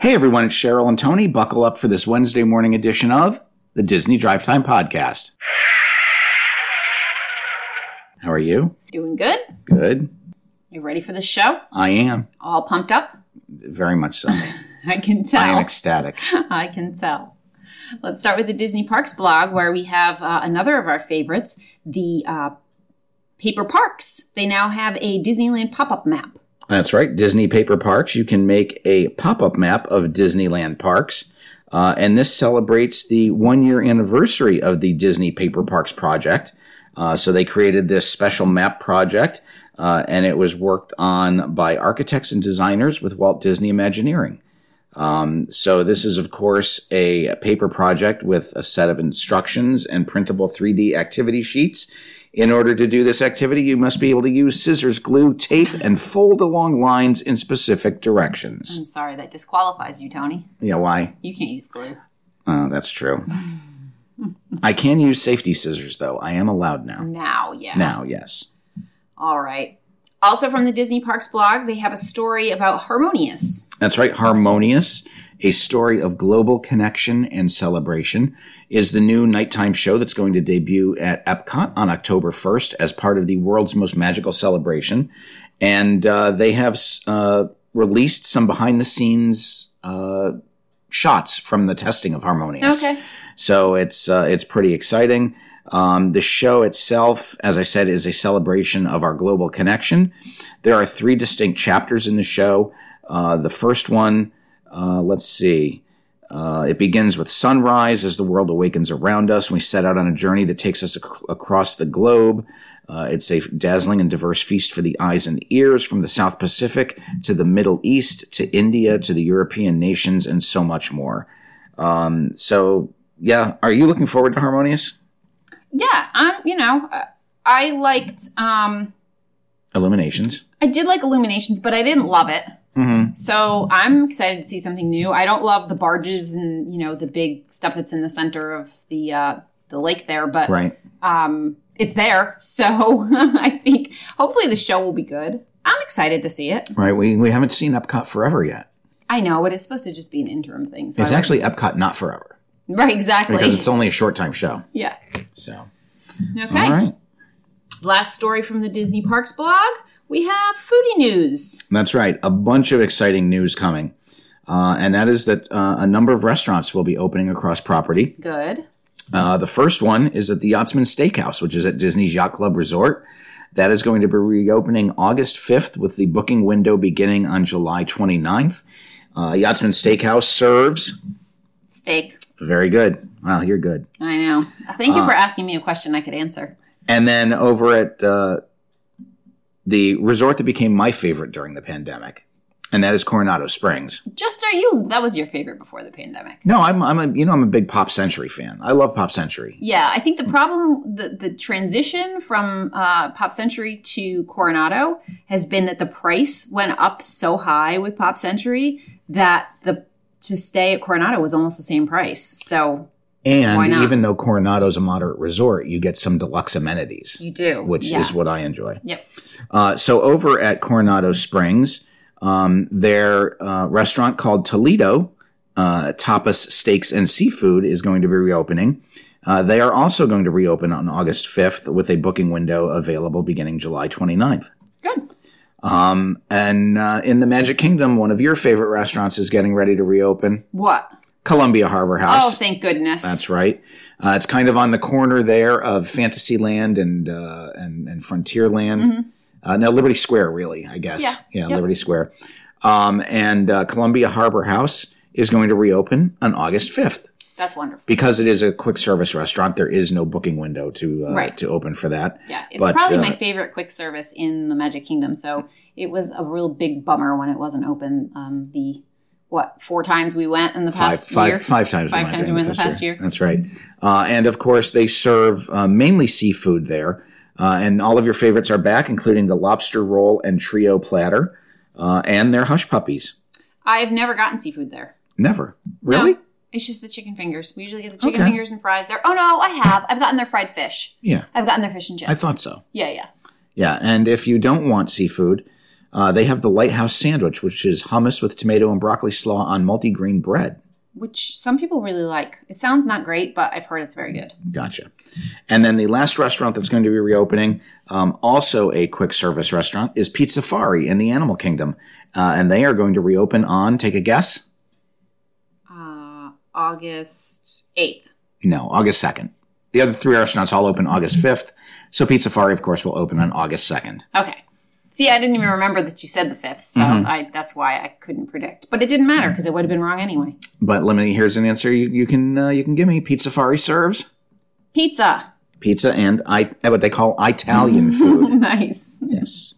Hey everyone, it's Cheryl and Tony. Buckle up for this Wednesday morning edition of the Disney Drive Time Podcast. How are you? Doing good? Good. You ready for the show? I am. All pumped up? Very much so. I can tell. I am ecstatic. I can tell. Let's start with the Disney Parks blog, where we have uh, another of our favorites, the uh, Paper Parks. They now have a Disneyland pop up map. That's right. Disney Paper Parks. You can make a pop up map of Disneyland parks. Uh, and this celebrates the one year anniversary of the Disney Paper Parks project. Uh, so they created this special map project, uh, and it was worked on by architects and designers with Walt Disney Imagineering. Um, so this is, of course, a paper project with a set of instructions and printable 3D activity sheets. In order to do this activity, you must be able to use scissors, glue, tape, and fold along lines in specific directions. I'm sorry, that disqualifies you, Tony. Yeah, why? You can't use glue. Oh, that's true. I can use safety scissors, though. I am allowed now. Now, yeah. Now, yes. All right. Also from the Disney Parks blog, they have a story about Harmonious. That's right. Harmonious, a story of global connection and celebration, is the new nighttime show that's going to debut at Epcot on October 1st as part of the world's most magical celebration. And uh, they have uh, released some behind the scenes uh, shots from the testing of Harmonious. Okay. So it's uh, it's pretty exciting. Um, the show itself, as I said, is a celebration of our global connection. There are three distinct chapters in the show. Uh, the first one, uh, let's see, uh, it begins with sunrise as the world awakens around us. We set out on a journey that takes us ac- across the globe. Uh, it's a dazzling and diverse feast for the eyes and ears from the South Pacific to the Middle East to India to the European nations and so much more. Um, so, yeah, are you looking forward to Harmonious? Yeah, I'm, you know, uh, I liked, um, Illuminations. I did like Illuminations, but I didn't love it. Mm-hmm. So I'm excited to see something new. I don't love the barges and you know the big stuff that's in the center of the uh, the lake there, but Right. um, it's there. So I think hopefully the show will be good. I'm excited to see it. Right. We, we haven't seen Epcot forever yet. I know it is supposed to just be an interim thing. So It's I actually Epcot not forever right, exactly. because it's only a short time show. yeah. So, Okay. all right. Last story from the Disney Parks blog. We have foodie news. That's right. A bunch of exciting news coming. Uh, and that is that uh, a number of restaurants will be opening across property. Good. Uh, the first one is at the Yachtsman Steakhouse, which is at Disney's Yacht Club Resort. That is going to be reopening August 5th with the booking window beginning on July 29th. Uh, Yachtsman Steakhouse serves. Steak. Very good. Wow, you're good. I know. Thank you for asking me a question I could answer. And then over at uh, the resort that became my favorite during the pandemic, and that is Coronado Springs. Just are you? That was your favorite before the pandemic. No, I'm, I'm a you know I'm a big Pop Century fan. I love Pop Century. Yeah, I think the problem, the, the transition from uh, Pop Century to Coronado has been that the price went up so high with Pop Century that the to stay at Coronado was almost the same price. So And even though Coronado's a moderate resort, you get some deluxe amenities, you do, which yeah. is what I enjoy. Yep. Uh, so over at Coronado Springs, um, their uh, restaurant called Toledo uh, Tapas Steaks and Seafood is going to be reopening. Uh, they are also going to reopen on August 5th with a booking window available beginning July 29th. Good. Um, and uh, in the Magic Kingdom, one of your favorite restaurants is getting ready to reopen What? Columbia Harbor House. Oh, thank goodness. That's right. Uh, it's kind of on the corner there of Fantasyland and uh, and, and Frontierland. Uh, no, Liberty Square, really, I guess. Mm-hmm. Yeah. Yep. Liberty Square. Um, and uh, Columbia Harbor House is going to reopen on August 5th. That's wonderful. Because it is a quick service restaurant, there is no booking window to uh, Right. to open for that. Yeah, it's But, probably uh, my favorite quick service in the Magic Kingdom. So it was a real big bummer when it wasn't open. Um, the what four times we went in the past five, year? five times. Five we times we went the past year. That's right. Uh, and of course, they serve uh, mainly seafood there. Uh, and all of your favorites are back, including the lobster roll and trio platter, uh, and their hush puppies. I've never gotten seafood there. Never. Really? No, it's just the chicken fingers. We usually get the chicken Okay. fingers and fries there. Oh no, I have. I've gotten their fried fish. Yeah, I've gotten their fish and chips. I thought so. Yeah, yeah. Yeah, and if you don't want seafood, Uh, they have the Lighthouse Sandwich, which is hummus with tomato and broccoli slaw on multigrain bread. which some people really like. It sounds not great, but I've heard it's very good. Gotcha. And then the last restaurant that's going to be reopening, um, also a quick service restaurant, is Pizzafari in the Animal Kingdom. Uh, and they are going to reopen on, take a guess? Uh, August 8th. No, August 2nd. The other three restaurants all open August 5th. So Pizzafari, of course, will open on August 2nd. Okay. See, I didn't even remember that you said the 5th, so I, that's why I couldn't predict. But it didn't matter because it would have been wrong anyway. But let me, here's an answer you, you can uh, you can give me. Pizzafari serves Pizza. pizza and I, what they call Italian food. nice. yes.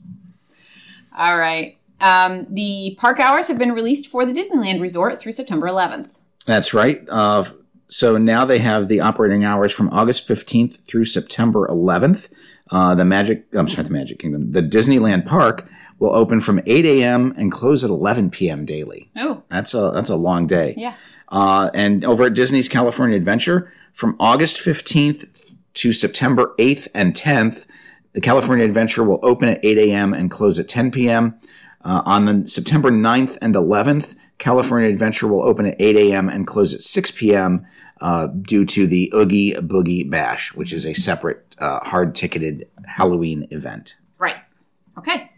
All right. Um, the park hours have been released for the Disneyland Resort through September 11th. That's right. Uh, so now they have the operating hours from August 15th through September 11th. Uh, the Magic, I'm sorry, the Magic Kingdom, the Disneyland Park will open from 8 a.m. and close at 11 p.m. daily. Oh, That's a that's a long day. yeah. Uh, and over at Disney's California Adventure, from August 15th to September 8th and 10th, the California Adventure will open at 8 a.m. and close at 10 p.m. Uh, on the September 9th and 11th, California Adventure will open at 8 a.m. and close at 6 p.m. Uh, due to the Oogie Boogie Bash, which is a separate uh, hard ticketed Halloween event. Right. Okay.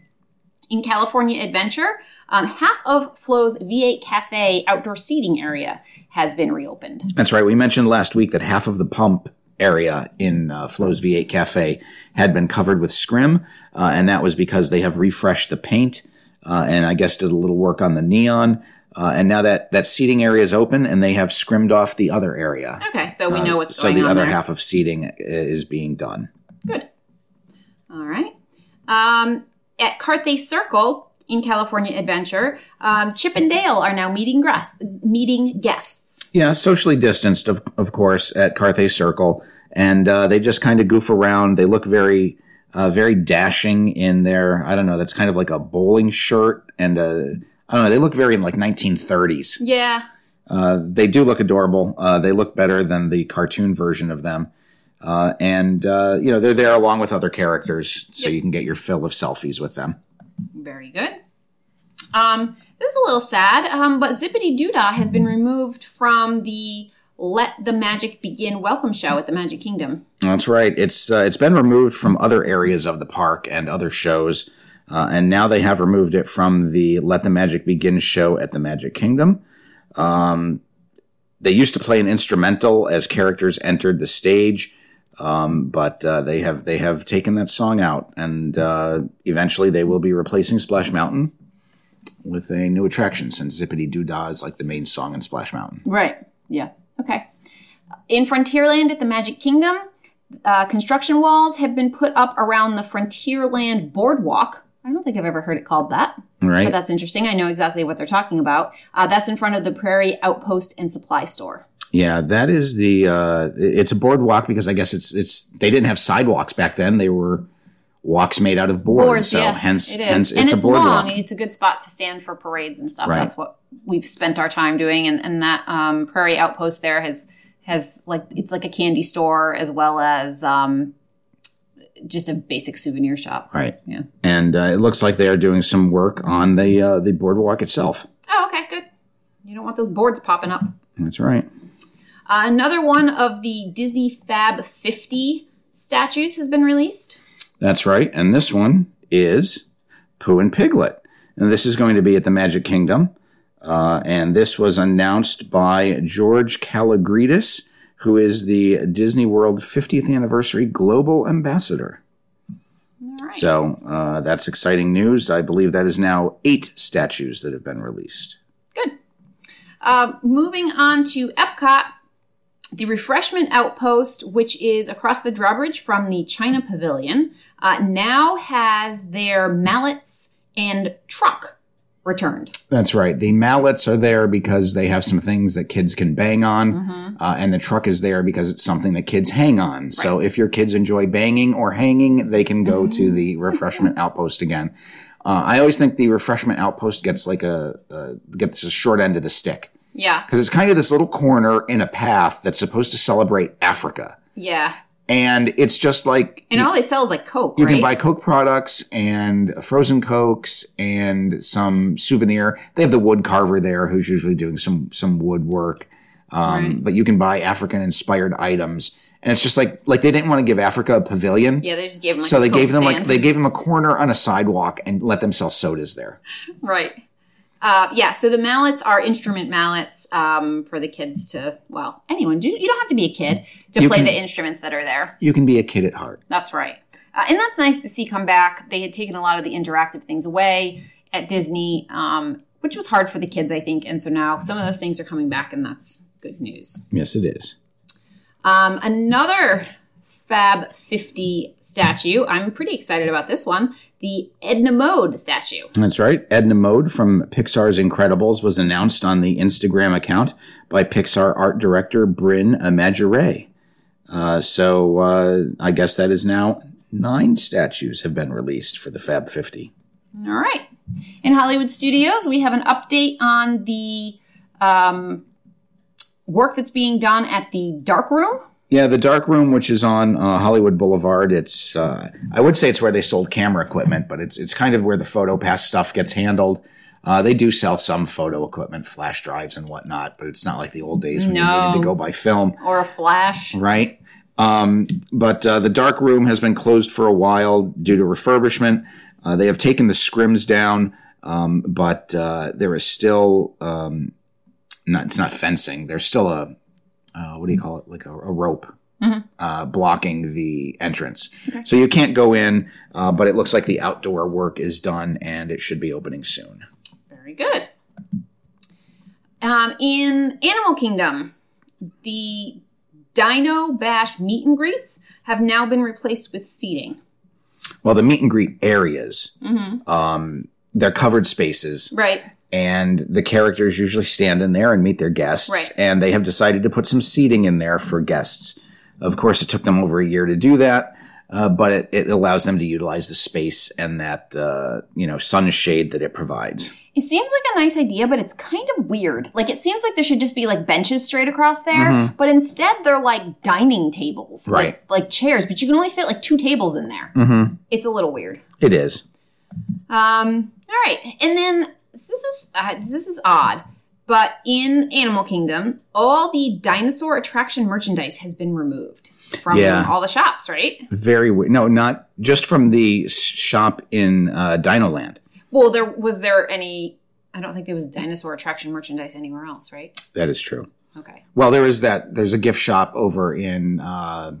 In California Adventure, um, half of Flo's V8 Cafe outdoor seating area has been reopened. That's right. We mentioned last week that half of the pump area in uh, Flo's V8 Cafe had been covered with scrim, uh, and that was because they have refreshed the paint uh, and I guess did a little work on the neon. Uh, and now that that seating area is open, and they have scrimmed off the other area. Okay, so we know what's so going on. So the other there. half of seating is being done. Good. All right. Um, at Carthay Circle in California Adventure, um, Chip and Dale are now meeting, grass, meeting guests. Yeah, socially distanced, of of course, at Carthay Circle, and uh, they just kind of goof around. They look very, uh, very dashing in their. I don't know. That's kind of like a bowling shirt, and uh, I don't know. They look very like 1930s. Yeah. Uh, they do look adorable. Uh, they look better than the cartoon version of them, uh, and uh, you know they're there along with other characters, so Yep. you can get your fill of selfies with them. Very good. Um, this is a little sad, um, but Zippity Doodah has been removed from the Let the Magic Begin welcome show at the Magic Kingdom. That's right. It's uh, it's been removed from other areas of the park and other shows, uh, and now they have removed it from the Let the Magic Begin show at the Magic Kingdom. Um, they used to play an instrumental as characters entered the stage, um, but uh, they have they have taken that song out, and uh, eventually they will be replacing Splash Mountain with a new attraction since Zippity Doo Dah is like the main song in Splash Mountain. Right. Yeah. Okay. In Frontierland at the Magic Kingdom, uh, construction walls have been put up around the Frontierland Boardwalk. I don't think I've ever heard it called that, Right. but that's interesting. I know exactly what they're talking about. Uh, that's in front of the Prairie Outpost and Supply Store. Yeah, that is the. Uh, it's a boardwalk because I guess it's it's they didn't have sidewalks back then. They were walks made out of board. Boards, so yeah, hence it is, hence and it's, it's a boardwalk. long. It's a good spot to stand for parades and stuff. Right. That's what we've spent our time doing, and, and that um, Prairie Outpost there has has like it's like a candy store as well as um, just a basic souvenir shop. Right. Yeah. And uh, it looks like they are doing some work on the uh, the boardwalk itself. Oh, okay, good. You don't want those boards popping up. That's right. Uh, another one of the Disney Fab 50 statues has been released. That's right. And this one is Pooh and Piglet. And this is going to be at the Magic Kingdom. Uh, and this was announced by George Kalogridis, who is the Disney World 50th Anniversary Global Ambassador. Right. So uh, that's exciting news. I believe that is now eight statues that have been released. Good. Uh, moving on to Epcot, the refreshment outpost, which is across the drawbridge from the China Pavilion, uh, now has their mallets and truck returned. That's right. The mallets are there because they have some things that kids can bang on, uh, and the truck is there because it's something that kids hang on. So if your kids enjoy banging or hanging, they can go to the refreshment outpost again. Uh, I always think the refreshment outpost gets like a, a gets a short end of the stick Yeah, because it's kind of this little corner in a path that's supposed to celebrate Africa. yeah. and it's just like And all they sell is like Coke, you right? can buy Coke products and frozen Cokes and some souvenir. They have the wood carver there who's usually doing some some woodwork. Um, Right. But you can buy African inspired items, and it's just like like they didn't want to give Africa a pavilion, yeah, they just gave them like so they Coke gave them like they gave them a corner on a sidewalk and let them sell sodas there. Right. Uh, yeah, so the mallets are instrument mallets um, for the kids to, well, anyone. You you don't have to be a kid to You play can- the instruments that are there. You can be a kid at heart. That's right. Uh, and that's nice to see come back. They had taken a lot of the interactive things away at Disney, um, which was hard for the kids, I think. And so now some of those things are coming back, and that's good news. Yes, it is. Um, another Fab 50 statue. I'm pretty excited about this one. The Edna Mode statue. That's right. Edna Mode from Pixar's Incredibles was announced on the Instagram account by Pixar art director Bryn Imagire. Uh, so uh, I guess that is now nine statues have been released for the Fab 50. All right. In Hollywood Studios, we have an update on the um, work that's being done at the Dark Room. Yeah, the dark room, which is on uh, Hollywood Boulevard, it's uh, I would say it's where they sold camera equipment, but it's it's kind of where the photo pass stuff gets handled. Uh, they do sell some photo equipment, flash drives and whatnot, but it's not like the old days when you needed to go buy film. or a flash. right? Um, but uh, the dark room has been closed for a while due to refurbishment. Uh, they have taken the scrims down, um, but uh, there is still um, not. It's not fencing. There's still a uh, what do you call it? Like a, a rope. Uh, blocking the entrance. So you can't go in, uh, but it looks like the outdoor work is done and it should be opening soon. Very good. Um, in Animal Kingdom, the Dino Bash meet and greets have now been replaced with seating. Well, the meet and greet areas, um, they're covered spaces. Right. And the characters usually stand in there and meet their guests Right. and they have decided to put some seating in there for guests of course it took them over a year to do that uh, but it, it allows them to utilize the space and that uh, you know sunshade that it provides It seems like a nice idea, but it's kind of weird. Like it seems like there should just be like benches straight across there, but instead they're like dining tables, Right. Like, like chairs, but you can only fit like two tables in there. mm-hmm. It's a little weird. it is Um, all right, and then this is uh, this is odd, but in Animal Kingdom, all the dinosaur attraction merchandise has been removed from Yeah. all the shops, right? very weird no not just from the shop in uh, dinoland Well, there was there any? I don't think there was dinosaur attraction merchandise anywhere else, right? that is true Okay. well there is that there's a gift shop over in uh,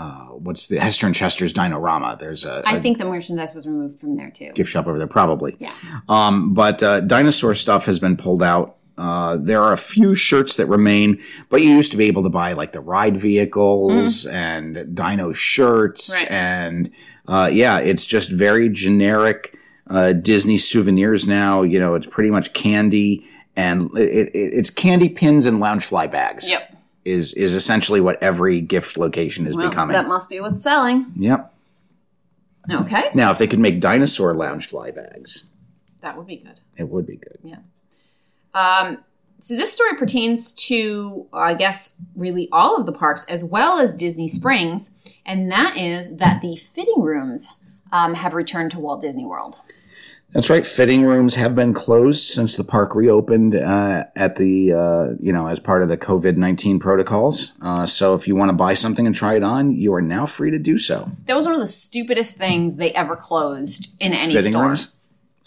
uh, what's the hester and chester's dinorama there's a, I think the merchandise was removed from there too. gift shop over there probably Yeah. Um, but uh, dinosaur stuff has been pulled out. Uh, there are a few shirts that remain, but you used to be able to buy like the ride vehicles and dino shirts, Right. and uh, yeah, it's just very generic uh, Disney souvenirs now. You know, it's pretty much candy, and it, it, it's candy pins and Loungefly bags. Yep. Is is essentially what every gift location is Well, becoming. that must be what's selling. yep. Okay, Now, if they could make dinosaur Loungefly bags, that would be good. it would be good. Yeah. Um, so this story pertains to, I guess, really all of the parks as well as Disney Springs, and that is that the fitting rooms um, have returned to Walt Disney World. That's right. Fitting rooms have been closed since the park reopened uh, at the uh, you know as part of the COVID nineteen protocols. Uh, so if you want to buy something and try it on, you are now free to do so. That was one of the stupidest things they ever closed in any Fitting store. rooms.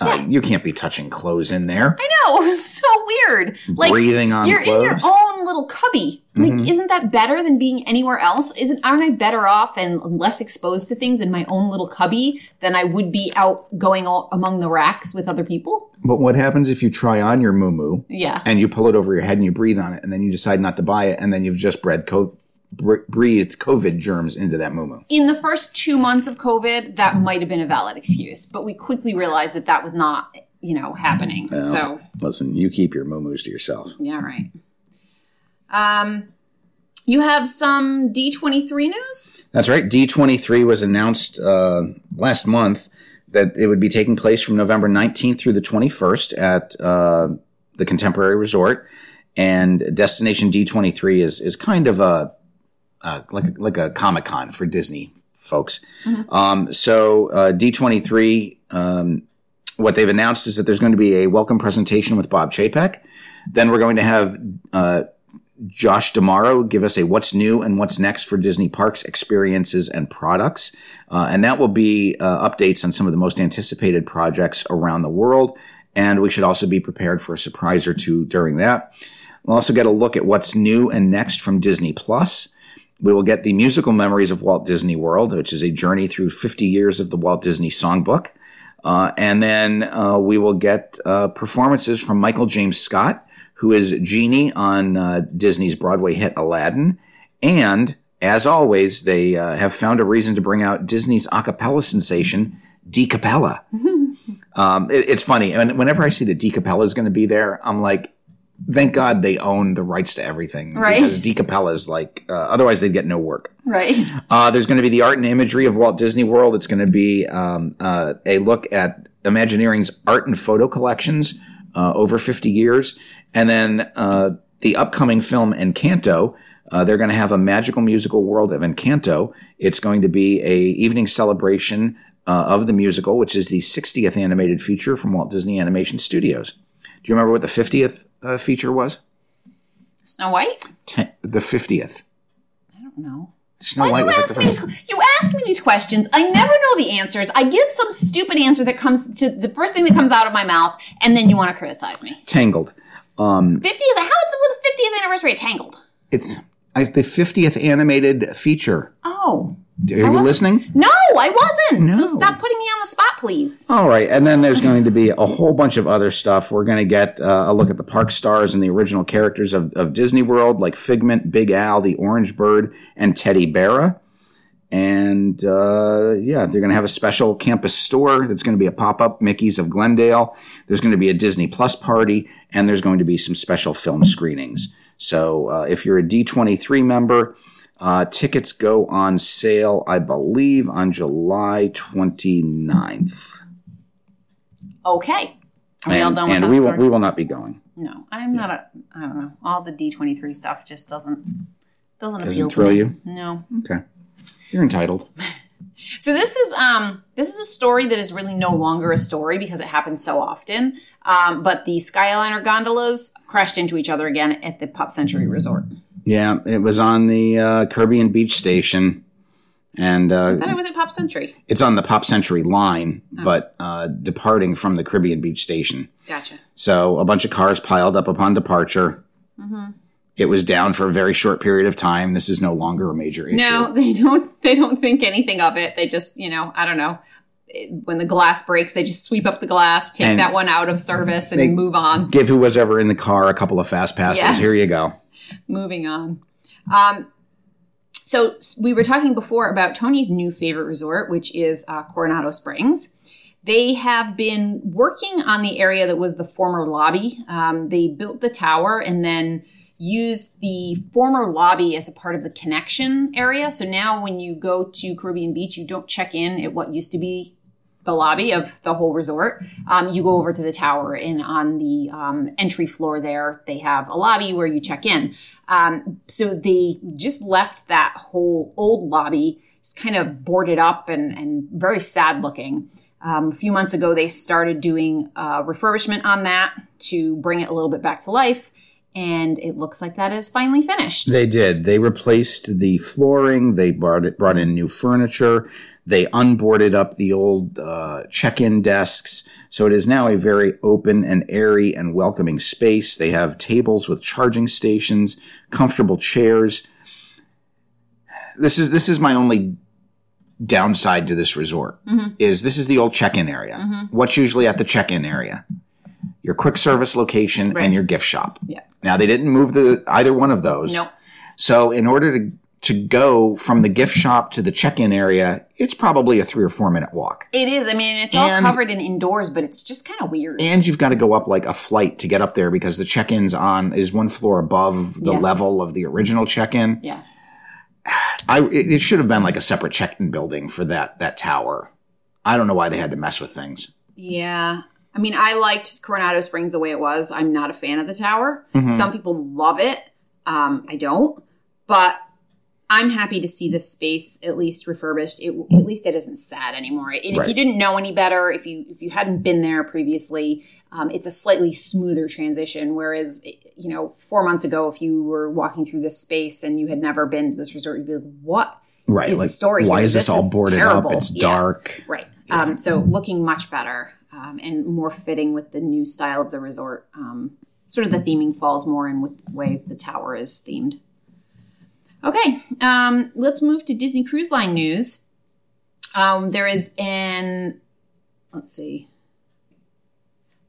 Uh, you can't be touching clothes in there. I know it was so weird. Like Breathing on you're in your clothes. Mm-hmm. own little cubby. Like, isn't that better than being anywhere else? Isn't aren't I better off and less exposed to things in my own little cubby than I would be out going all, among the racks with other people? But what happens if you try on your moo Yeah. and you pull it over your head and you breathe on it, and then you decide not to buy it, and then you've just bred co- breathed COVID germs into that moo in the first two months of COVID, that might have been a valid excuse, but we quickly realized that that was not, you know, happening. So, Listen, you keep your moo to yourself. yeah, right. Um, you have some D23 news? That's right. D23 was announced uh, last month that it would be taking place from November 19th through the 21st at uh, the Contemporary Resort. And Destination D23 is, is kind of a, uh, like a, like a Comic Con for Disney folks. Um, so uh, D23, um, what they've announced is that there's going to be a welcome presentation with Bob Chapek. Then we're going to have uh, Josh D'Amaro give us a what's new and what's next for Disney parks experiences and products. Uh, and that will be uh, updates on some of the most anticipated projects around the world. And we should also be prepared for a surprise or two during that. We'll also get a look at what's new and next from Disney Plus. We will get the musical memories of Walt Disney World, which is a journey through 50 years of the Walt Disney Songbook. Uh, and then uh, we will get uh, performances from Michael James Scott, who is Genie on uh, Disney's Broadway hit Aladdin. And as always, they uh, have found a reason to bring out Disney's a cappella sensation, DCappella. um, it- it's funny. And whenever I see that DCappella is going to be there, I'm like, thank God they own the rights to everything. Right. Because DCappella is like, uh, otherwise they'd get no work. Right. Uh, there's going to be the art and imagery of Walt Disney World. It's going to be um, uh, a look at Imagineering's art and photo collections uh, over 50 years. And then uh, the upcoming film Encanto. Uh, they're going to have a magical musical world of Encanto. It's going to be a evening celebration uh, of the musical, which is the 60th animated feature from Walt Disney Animation Studios. Do you remember what the 50th uh, feature was? Snow White? Ten- the 50th. I don't know. Snow Why White was you like ask the me first. these? You ask me these questions. I never know the answers. I give some stupid answer that comes to the first thing that comes out of my mouth, and then you want to criticize me. Tangled. Um, Fiftieth? How is it with the fiftieth anniversary of Tangled? It's it's the 50th animated feature. Oh Are you listening? no, I wasn't. So stop putting me on the spot, please. All right, and then there's going to be a whole bunch of other stuff. We're going to get uh, a look at the park stars and the original characters of, of Disney World, like Figment, Big Al, the Orange Bird, and Teddy Bear. And uh, yeah, they're going to have a special campus store that's going to be a pop up Mickey's of Glendale. There's going to be a Disney Plus party, and there's going to be some special film screenings. So uh, if you're a D23 member, uh, tickets go on sale, I believe, on July 29th. Okay. Are we all done with and we will, we will not be going. No, I'm not a. I don't know. All the D twenty three stuff just doesn't doesn't appeal Doesn't to thrill me. you? No. Okay. You're entitled. So this is um this is a story that is really no longer a story because it happens so often. Um, but the Skyliner gondolas crashed into each other again at the Pop Century Resort. Yeah, it was on the uh, Caribbean Beach Station, and uh, I thought it was at Pop Century. it's on the Pop Century line, Oh. but uh, departing from the Caribbean Beach Station. Gotcha. So a bunch of cars piled up upon departure. Mm-hmm. It was down for a very short period of time. This is no longer a major issue. No, they don't. They don't think anything of it. They just, you know, I don't know. When the glass breaks, they just sweep up the glass, take And that one out of service, and move on. Give who was ever in the car a couple of fast passes. Yeah. Here you go. Moving on. Um, so we were talking before about Tony's new favorite resort, which is uh, Coronado Springs. They have been working on the area that was the former lobby. Um, they built the tower and then used the former lobby as a part of the connection area. So now when you go to Caribbean Beach, you don't check in at what used to be the lobby of the whole resort. Um, you go over to the tower, and on the um, entry floor there, they have a lobby where you check in. Um, so they just left that whole old lobby just kind of boarded up and, and very sad looking. Um, a few months ago, they started doing refurbishment on that to bring it a little bit back to life. And it looks like that is finally finished. They did. They replaced the flooring. They brought it, brought in new furniture. They unboarded up the old uh, check-in desks. So it is now a very open and airy and welcoming space. They have tables with charging stations, comfortable chairs. This is this is my only downside to this resort is this is the old check-in area. What's usually at the check-in area? Your quick service location Right. and your gift shop. Yeah. Now they didn't move the either one of those. Nope. So in order to to go from the gift shop to the check-in area, it's probably a three or four minute walk. It is. I mean, it's all covered in indoors, but it's just kind of weird. And you've got to go up like a flight to get up there because the check-in's on is one floor above the Yeah. level of the original check-in. yeah. I it, it should have been like a separate check-in building for that that tower. I don't know why they had to mess with things. Yeah. I mean, I liked Coronado Springs the way it was. I'm not a fan of the tower. Mm-hmm. Some people love it. Um, I don't. But I'm happy to see this space at least refurbished. It, at least it isn't sad anymore. And if you didn't know any better, if you if you hadn't been there previously, um, it's a slightly smoother transition. Whereas, you know, four months ago, if you were walking through this space and you had never been to this resort, you'd be like, "What Right. is like, the story why here? is this, This all is boarded terrible. up? It's Yeah. dark. Right. Um, so looking much better um, and more fitting with the new style of the resort. Um, sort of the theming falls more in with the way the tower is themed. Okay, um, let's move to Disney Cruise Line news. Um, there is an, let's see,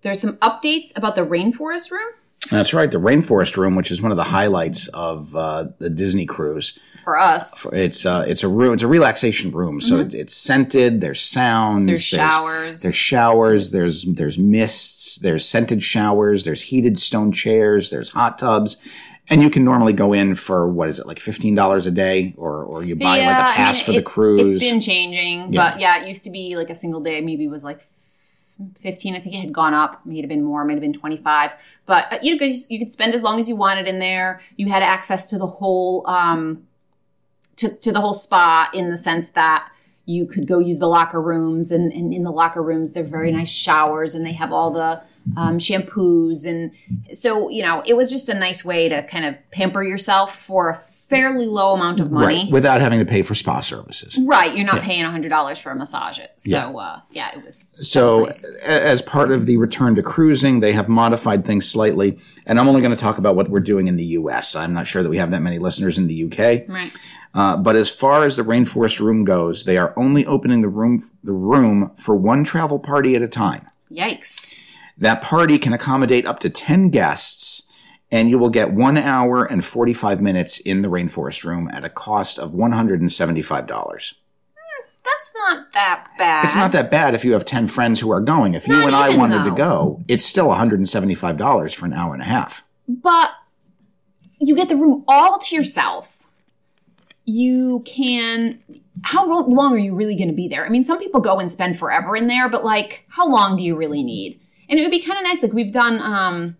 there's some updates about the rainforest room That's right. The Rainforest Room, which is one of the highlights of uh, the Disney cruise. for us. It's uh, it's a room. It's a relaxation room. So it's, it's scented. There's sounds. Mm-hmm. There's showers. There's showers. There's there's mists. There's scented showers. There's heated stone chairs. There's hot tubs. And you can normally go in for what is it like fifteen dollars a day, or or you buy like I a mean, pass for the cruise. It's been changing, Yeah. but yeah, it used to be like a single day. Maybe it was like fifteen. I think it had gone up. May it have been more. May have been twenty five. But uh, you could just, you could spend as long as you wanted in there. You had access to the whole um, to to the whole spa in the sense that you could go use the locker rooms, and, and in the locker rooms they're very nice showers, and they have all the um, shampoos, and so you know it was just a nice way to kind of pamper yourself for a fairly low amount of money. right, without having to pay for spa services. Right, you're not paying hundred dollars for a massage. It so uh, yeah, it was. So, was nice. as part of the return to cruising, they have modified things slightly. And I'm only going to talk about what we're doing in the U.S. I'm not sure that we have that many listeners in the U.K. right, Uh, but as far as the rainforest room goes, they are only opening the room the room for one travel party at a time. yikes! That party can accommodate up to 10 guests, and you will get one hour and 45 minutes in the rainforest room at a cost of $175. That's not that bad. It's not that bad if you have 10 friends who are going. If you Not and I wanted to go, it's still $175 for an hour and a half. but you get the room all to yourself. You can. How long are you really going to be there? I mean, some people go and spend forever in there, but like, how long do you really need? And it would be kind of nice. Like we've done um,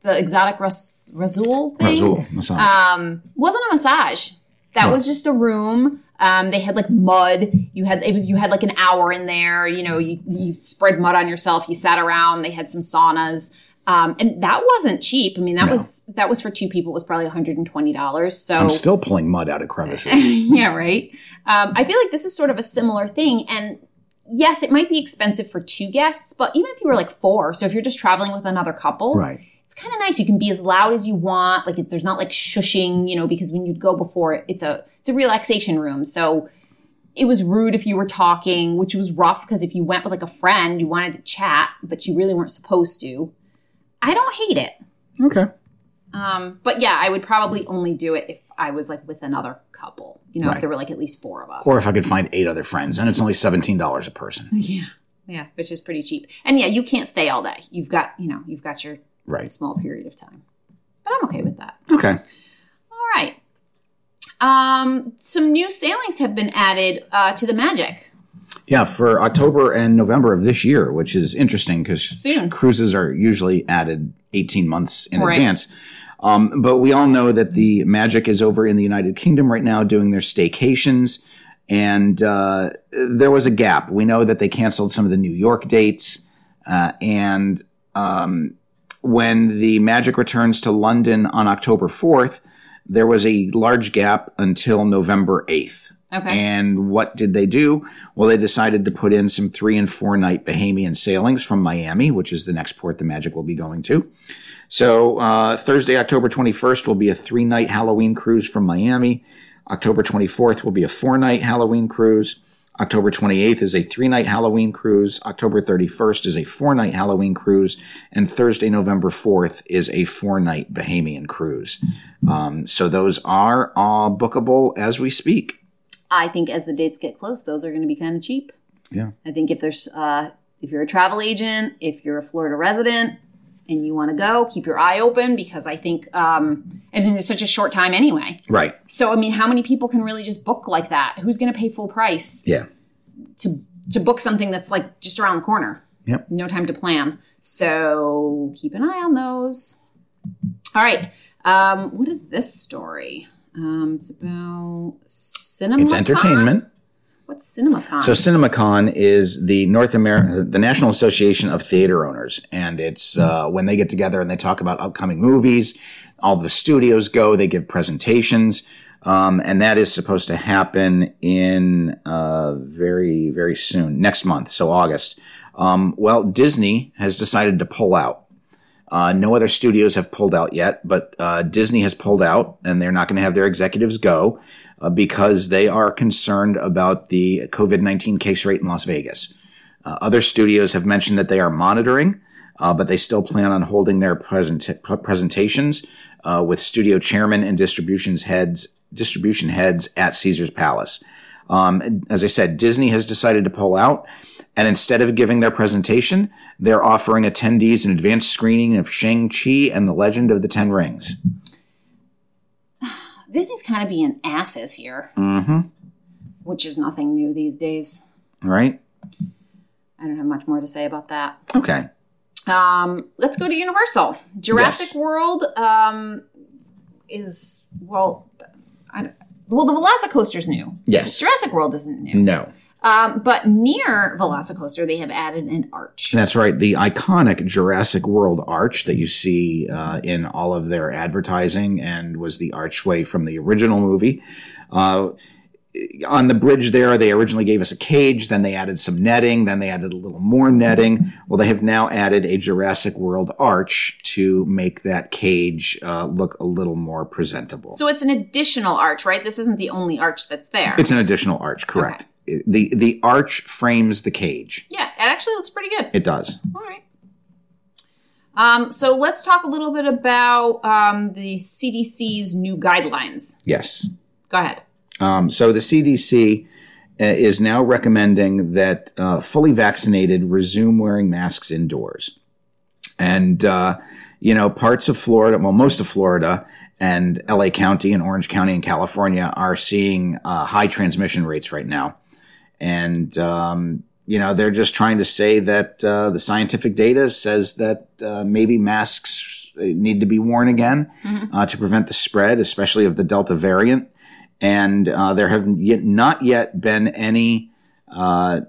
the exotic Ras- Rasul thing. Rasul, massage. um wasn't a massage that was just a room um they had like mud you had it was you had like an hour in there you know you, you spread mud on yourself you sat around they had some saunas um and that wasn't cheap i mean that No. was that was for two people it was probably $120 so I'm still pulling mud out of crevices. yeah, right. Um, I feel like this is sort of a similar thing. And yes, it might be expensive for two guests, but even if you were like four, so if you're just traveling with another couple, right. it's kind of nice. You can be as loud as you want. Like it, there's not like shushing, you know, because when you'd go before, it's a it's a relaxation room. So it was rude if you were talking, which was rough because if you went with like a friend, you wanted to chat, but you really weren't supposed to. I don't hate it. Okay. Um, but yeah, I would probably only do it if I was like with another couple. You know, Right. if there were like at least four of us. Or if I could find eight other friends, and it's only $17 a person. yeah, yeah, which is pretty cheap. And yeah, you can't stay all day. You've got you know you've got your Right. small period of time. But I'm okay with that. Okay. All right. Um, some new sailings have been added uh, to the Magic. Yeah, for October and November of this year, which is interesting because cruises are usually added 18 months in Right. advance. Um, but we all know that the Magic is over in the United Kingdom right now doing their staycations. And uh, there was a gap. We know that they canceled some of the New York dates. Uh, and um, when the Magic returns to London on October 4th, there was a large gap until November 8th. Okay. And what did they do? Well, they decided to put in some three and four night Bahamian sailings from Miami, which is the next port the Magic will be going to. So uh, Thursday, October 21st will be a three night Halloween cruise from Miami. October 24th will be a four night Halloween cruise. October 28th is a three night Halloween cruise. October 31st is a four night Halloween cruise. And Thursday, November 4th is a four night Bahamian cruise. Um, so those are all bookable as we speak. I think as the dates get close, those are going to be kind of cheap. Yeah. I think if there's uh, if you're a travel agent, if you're a Florida resident, and you want to go, keep your eye open because I think, um, and it's such a short time anyway. Right. So I mean, how many people can really just book like that? Who's going to pay full price Yeah. to to book something that's like just around the corner? Yep. No time to plan. So keep an eye on those. All right. Um, what is this story? Um, it's about cinema. It's entertainment. What's CinemaCon? So CinemaCon is the North America, the National Association of Theater Owners, and it's uh, when they get together and they talk about upcoming movies. All the studios go, they give presentations, um, and that is supposed to happen in uh, very very soon, next month, so August. Um, well, Disney has decided to pull out. Uh, no other studios have pulled out yet, but uh, Disney has pulled out, and they're not going to have their executives go uh, because they are concerned about the COVID 19 case rate in Las Vegas. Uh, other studios have mentioned that they are monitoring, uh, but they still plan on holding their present- presentations uh, with studio chairman and distributions heads, distribution heads at Caesar's Palace. Um, as I said, Disney has decided to pull out. And instead of giving their presentation, they're offering attendees an advanced screening of Shang-Chi and the Legend of the Ten Rings. Disney's kind of being asses here, Mm-hmm. which is nothing new these days. Right? I don't have much more to say about that. Okay. Um, let's go to Universal. Jurassic Yes. World um, is well, I well, the Velocicoaster's new. Yes. Jurassic World isn't new. No. Um, but near Velocicoaster, they have added an arch. That's right. The iconic Jurassic World arch that you see uh, in all of their advertising and was the archway from the original movie. Uh, on the bridge there, they originally gave us a cage, then they added some netting, then they added a little more netting. Well, they have now added a Jurassic World arch to make that cage uh, look a little more presentable. So it's an additional arch, right? This isn't the only arch that's there. it's an additional arch, correct. The, the arch frames the cage. yeah, it actually looks pretty good. It does. All right. Um, so let's talk a little bit about um, the CDC's new guidelines. Yes. Go ahead. Um, so the CDC uh, is now recommending that uh, fully vaccinated resume wearing masks indoors. And, uh, you know, parts of Florida, well, most of Florida and LA County and Orange County in California are seeing uh, high transmission rates right now. And, um, you know, they're just trying to say that uh, the scientific data says that uh, maybe masks uh, need to be worn again uh, to prevent the spread, especially of the Delta variant. And uh, there have yet, not yet been any uh,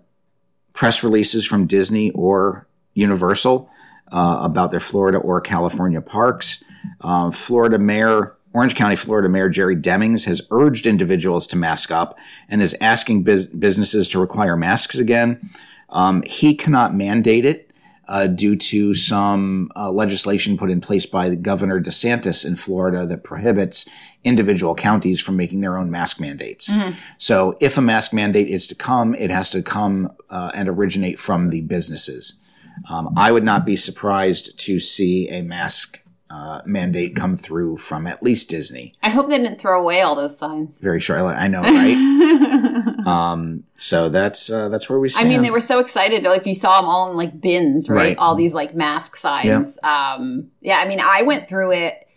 press releases from Disney or Universal uh, about their Florida or California parks. Uh, Florida Mayor, Orange County, Florida Mayor Jerry Demings has urged individuals to mask up and is asking bus- businesses to require masks again. Um, he cannot mandate it. Uh, due to some uh, legislation put in place by Governor DeSantis in Florida that prohibits individual counties from making their own mask mandates. So, if a mask mandate is to come, it has to come uh, and originate from the businesses. Um, I would not be surprised to see a mask uh, mandate come through from at least Disney. I hope they didn't throw away all those signs. Very shortly, I know, right? um, so that's uh, that's where we Stand. I mean, they were so excited. Like you saw them all in like bins, right? Right. All these like mask signs. Um, yeah, I mean, I went through it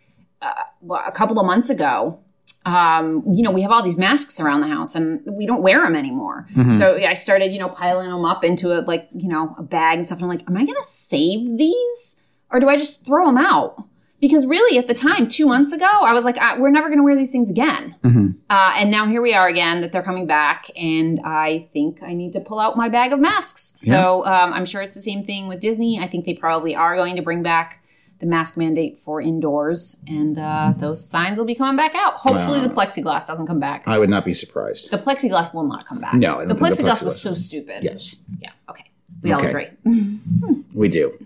uh, a couple of months ago. Um, you know, we have all these masks around the house, and we don't wear them anymore. So I started, you know, piling them up into a like, you know, a bag and stuff. And I'm like, am I going to save these, or do I just throw them out? Because really, at the time, two months ago, I was like, I, we're never going to wear these things again. Mhm. Uh, and now here we are again that they're coming back, and I think I need to pull out my bag of masks. So um, I'm sure it's the same thing with Disney. I think they probably are going to bring back the mask mandate for indoors, and uh, those signs will be coming back out. Hopefully, Wow. the plexiglass doesn't come back. I would not be surprised. The plexiglass will not come back. No, the think the plexiglass was so stupid. Yes, Yeah. Okay. We all agree. we do.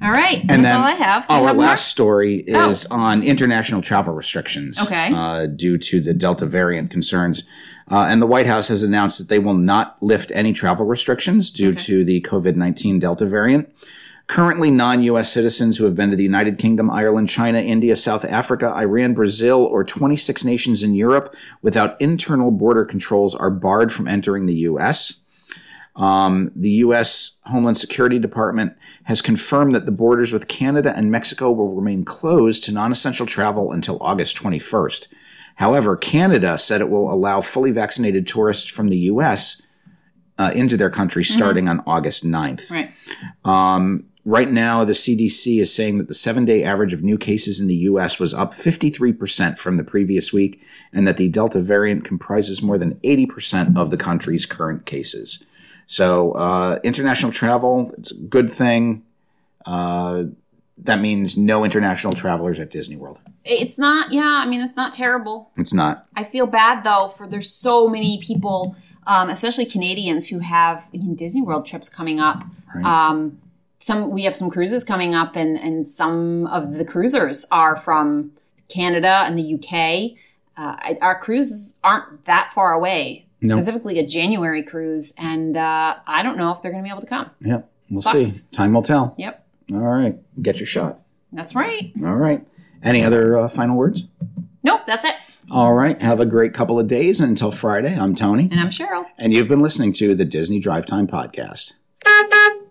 All right. And that's then all I have. Do Our have more? last story is on international travel restrictions. Okay. Uh, due to the Delta variant concerns. Uh, and the White House has announced that they will not lift any travel restrictions due to the COVID 19 Delta variant. Currently, non US citizens who have been to the United Kingdom, Ireland, China, India, South Africa, Iran, Brazil, or 26 nations in Europe without internal border controls are barred from entering the US. Um, the U.S. Homeland Security Department has confirmed that the borders with Canada and Mexico will remain closed to non essential travel until August 21st. However, Canada said it will allow fully vaccinated tourists from the U.S. Uh, into their country starting on August 9th. Right. Um, right now, the CDC is saying that the seven day average of new cases in the U.S. was up 53% from the previous week, and that the Delta variant comprises more than 80% of the country's current cases. So, uh, international travel, it's a good thing. Uh, that means no international travelers at Disney World. It's not, yeah, I mean, it's not terrible. It's not. I feel bad though for there's so many people, um, especially Canadians, who have I mean, Disney World trips coming up. Right. Um, some we have some cruises coming up, and and some of the cruisers are from Canada and the UK. Uh, I- our cruises aren't that far away. No. Specifically, a January cruise, and uh, I don't know if they're going to be able to come. Yeah, we'll Sucks. see. Time will tell. Yep, All right. Get your shot. that's right. All right. Any other uh, final words? Nope, that's it. All right. Have a great couple of days. And until Friday, I'm Tony. And I'm Cheryl. And you've been listening to the Disney Drive Time Podcast.